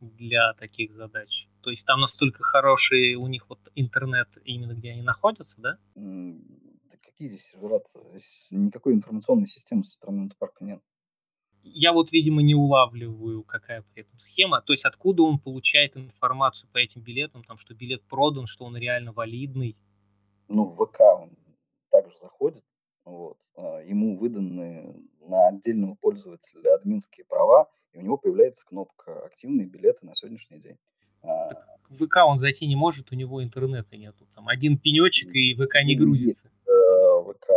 для таких задач. То есть там настолько хороший у них вот интернет именно где они находятся, да? Да какие здесь сервера Здесь никакой информационной системы со стороны парка нет. Я вот, видимо, не улавливаю, какая при этом схема. То есть откуда он получает информацию по этим билетам, там, что билет продан, что он реально валидный? Ну, в ВК он также заходит. Вот. А, ему выданы на отдельного пользователя админские права, и у него появляется кнопка «Активные билеты на сегодняшний день». А, так в ВК он зайти не может, у него интернета нету. Там один пенечек, и ВК не грузится. Есть, э, ВК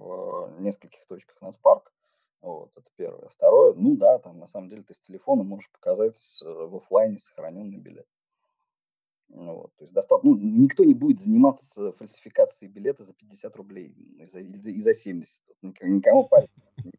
в нескольких точках Нацпарк. Вот, это первое. Второе, ну да, там на самом деле ты с телефона можешь показать э, в офлайне сохраненный билет. Ну вот, то есть достаточно, ну, никто не будет заниматься фальсификацией билета за 50 рублей и за, и за 70. Никому пальцев не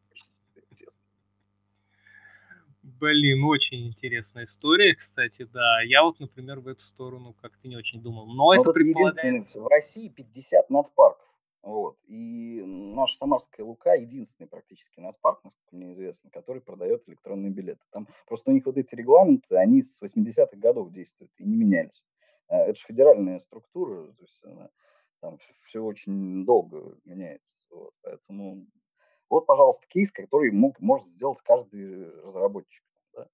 Блин, очень интересная история, кстати, да. Я вот, например, в эту сторону как-то не очень думал. Но, Но это предполагает... В России 50 нацпарков. Вот. И наша Самарская Лука единственный практически нацпарк, насколько мне известно, который продает электронные билеты. Там просто у них вот эти регламенты, они с 80-х годов действуют и не менялись. Э, это же федеральная структура, то есть она, там все очень долго меняется. Вот. Поэтому вот, пожалуйста, кейс, который мог, может сделать каждый разработчик. Да?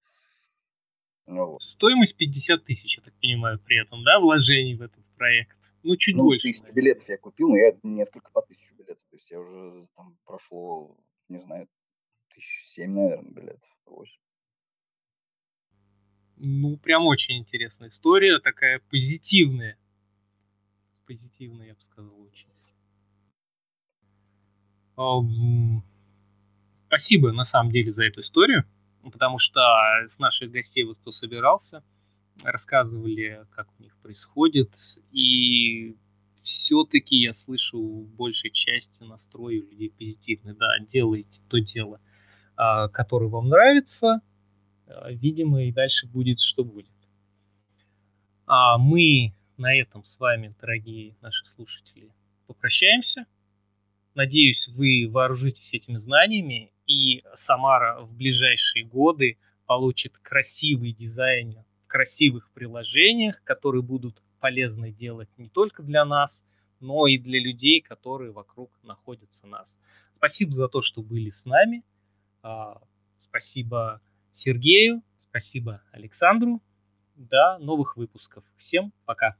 Ну, вот. Стоимость 50 тысяч, я так понимаю, при этом, да, вложений в этот проект? Ну, чуть ну, больше. Тысячу билетов я купил, но я несколько по тысячу билетов. То есть я уже там прошло, не знаю, тысяч семь, наверное, билетов. 8. Ну, прям очень интересная история, такая позитивная. Позитивная, я бы сказал, очень. Спасибо, на самом деле, за эту историю, потому что с наших гостей, вот кто собирался, рассказывали, как у них происходит, и все-таки я слышу в большей части настрой у людей позитивный. Да, делайте то дело, а, которое вам нравится, а, видимо, и дальше будет, что будет. А мы на этом с вами, дорогие наши слушатели, попрощаемся. Надеюсь, вы вооружитесь этими знаниями, и Самара в ближайшие годы получит красивый дизайн красивых приложениях, которые будут полезны делать не только для нас, но и для людей, которые вокруг находятся нас. Спасибо за то, что были с нами. А, спасибо Сергею, спасибо Александру. До новых выпусков. Всем пока.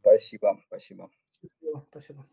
Спасибо, спасибо. Спасибо.